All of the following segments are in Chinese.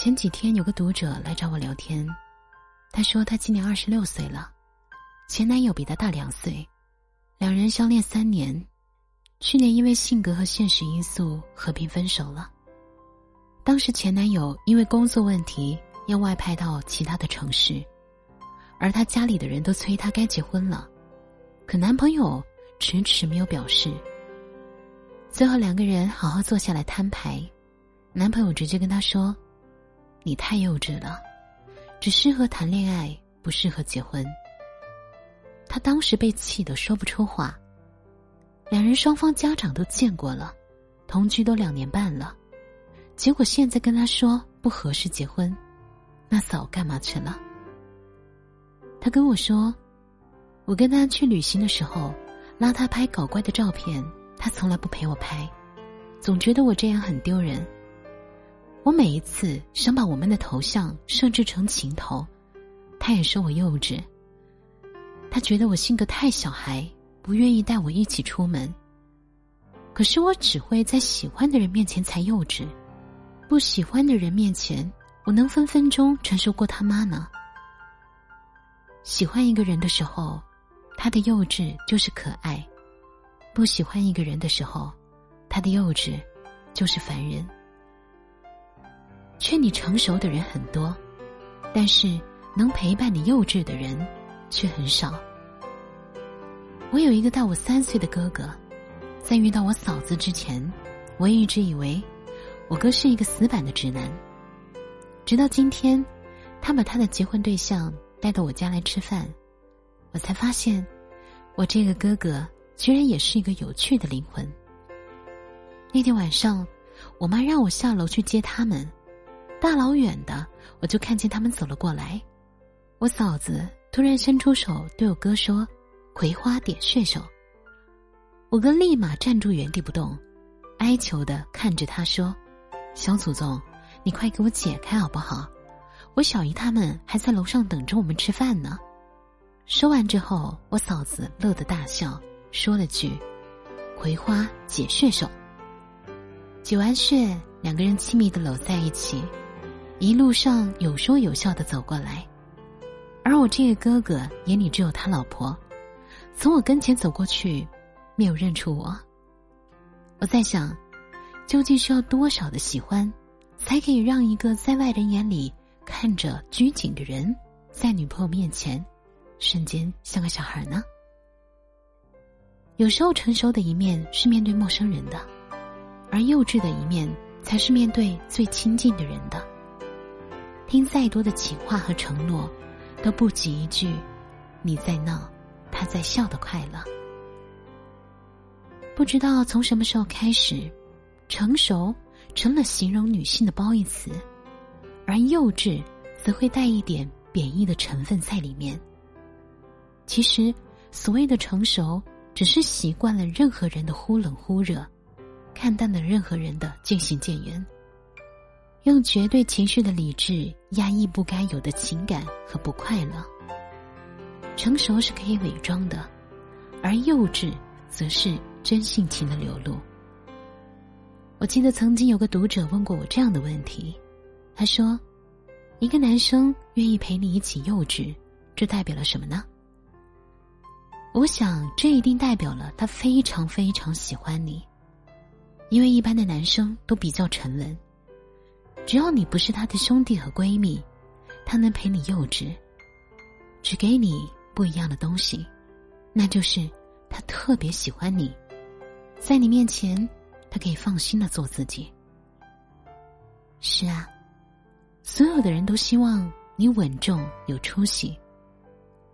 前几天有个读者来找我聊天，他说他今年二十六岁了，前男友比他大两岁，两人相恋三年，去年因为性格和现实因素和平分手了。当时前男友因为工作问题要外派到其他的城市，而他家里的人都催他该结婚了，可男朋友迟迟没有表示。最后两个人好好坐下来摊牌，男朋友直接跟他说。你太幼稚了，只适合谈恋爱，不适合结婚。他当时被气得说不出话。两人双方家长都见过了，同居都两年半了，结果现在跟他说不合适结婚，那早干嘛去了？他跟我说，我跟他去旅行的时候，拉他拍搞怪的照片，他从来不陪我拍，总觉得我这样很丢人。我每一次想把我们的头像设置成情头，他也说我幼稚。他觉得我性格太小孩，不愿意带我一起出门。可是我只会在喜欢的人面前才幼稚，不喜欢的人面前，我能分分钟承受过他妈呢。喜欢一个人的时候，他的幼稚就是可爱；不喜欢一个人的时候，他的幼稚就是烦人。劝你成熟的人很多，但是能陪伴你幼稚的人却很少。我有一个大我三岁的哥哥，在遇到我嫂子之前，我一直以为我哥是一个死板的直男。直到今天，他把他的结婚对象带到我家来吃饭，我才发现，我这个哥哥居然也是一个有趣的灵魂。那天晚上，我妈让我下楼去接他们。大老远的，我就看见他们走了过来。我嫂子突然伸出手对我哥说：“葵花点穴手。”我哥立马站住原地不动，哀求的看着他说：“小祖宗，你快给我解开好不好？我小姨他们还在楼上等着我们吃饭呢。”说完之后，我嫂子乐得大笑，说了句：“葵花解穴手。”解完穴，两个人亲密的搂在一起。一路上有说有笑的走过来，而我这个哥哥眼里只有他老婆，从我跟前走过去，没有认出我。我在想，究竟需要多少的喜欢，才可以让一个在外人眼里看着拘谨的人，在女朋友面前，瞬间像个小孩呢？有时候成熟的一面是面对陌生人的，而幼稚的一面才是面对最亲近的人的。听再多的情话和承诺，都不及一句“你在闹，他在笑”的快乐。不知道从什么时候开始，成熟成了形容女性的褒义词，而幼稚则会带一点贬义的成分在里面。其实，所谓的成熟，只是习惯了任何人的忽冷忽热，看淡了任何人的渐行渐远。用绝对情绪的理智压抑不该有的情感和不快乐。成熟是可以伪装的，而幼稚则是真性情的流露。我记得曾经有个读者问过我这样的问题，他说：“一个男生愿意陪你一起幼稚，这代表了什么呢？”我想，这一定代表了他非常非常喜欢你，因为一般的男生都比较沉稳。只要你不是他的兄弟和闺蜜，他能陪你幼稚，只给你不一样的东西，那就是他特别喜欢你，在你面前，他可以放心的做自己。是啊，所有的人都希望你稳重有出息，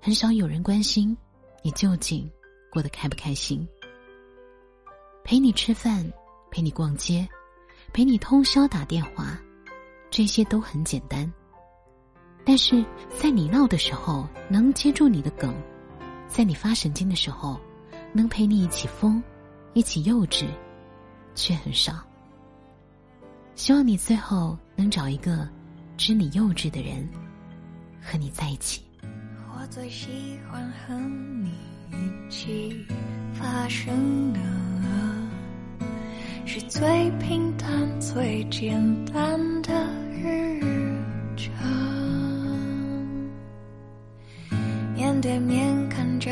很少有人关心你究竟过得开不开心。陪你吃饭，陪你逛街，陪你通宵打电话。这些都很简单，但是在你闹的时候能接住你的梗，在你发神经的时候能陪你一起疯，一起幼稚，却很少。希望你最后能找一个知你幼稚的人和你在一起。我最喜欢和你一起发生的，是最平淡、最简单的。成面对面看着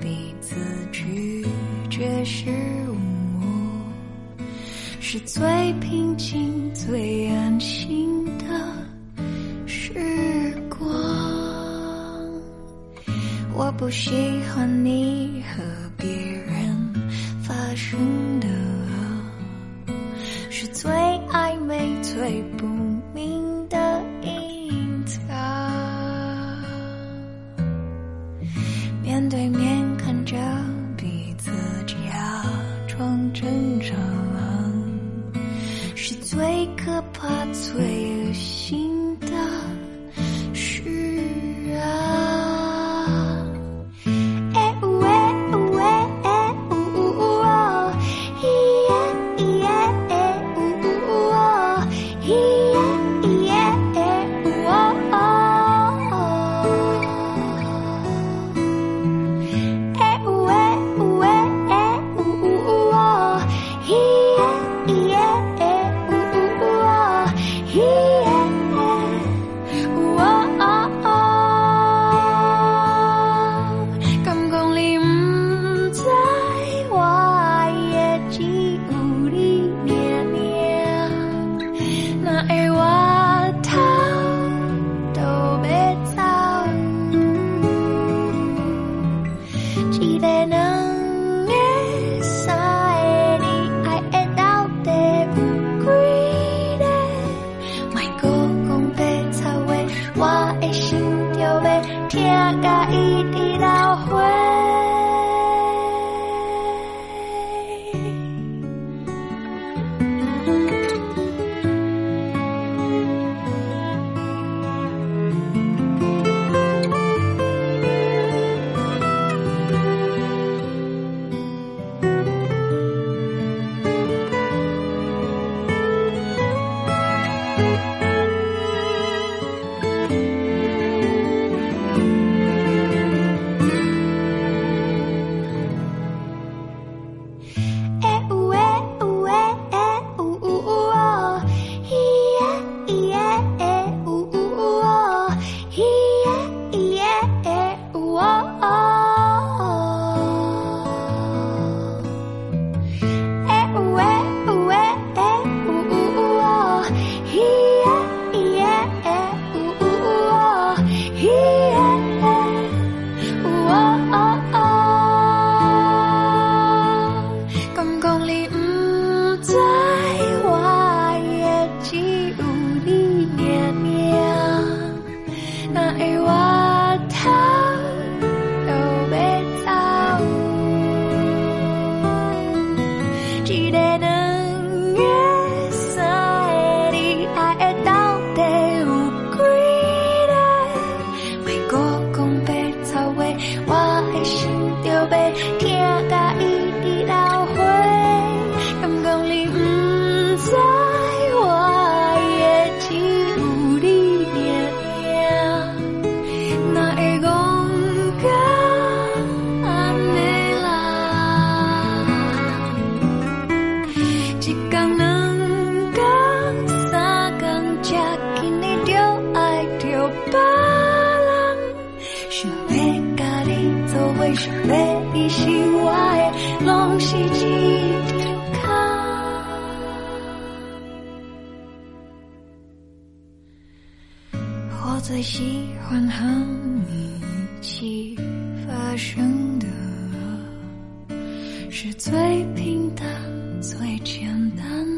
彼此，拒绝失物是最平静、最安心的时光。我不喜欢你。最可怕最恶心的期待能 Música 是被你心外弄袭击我最喜欢和你一起发生的是最平淡最简单。的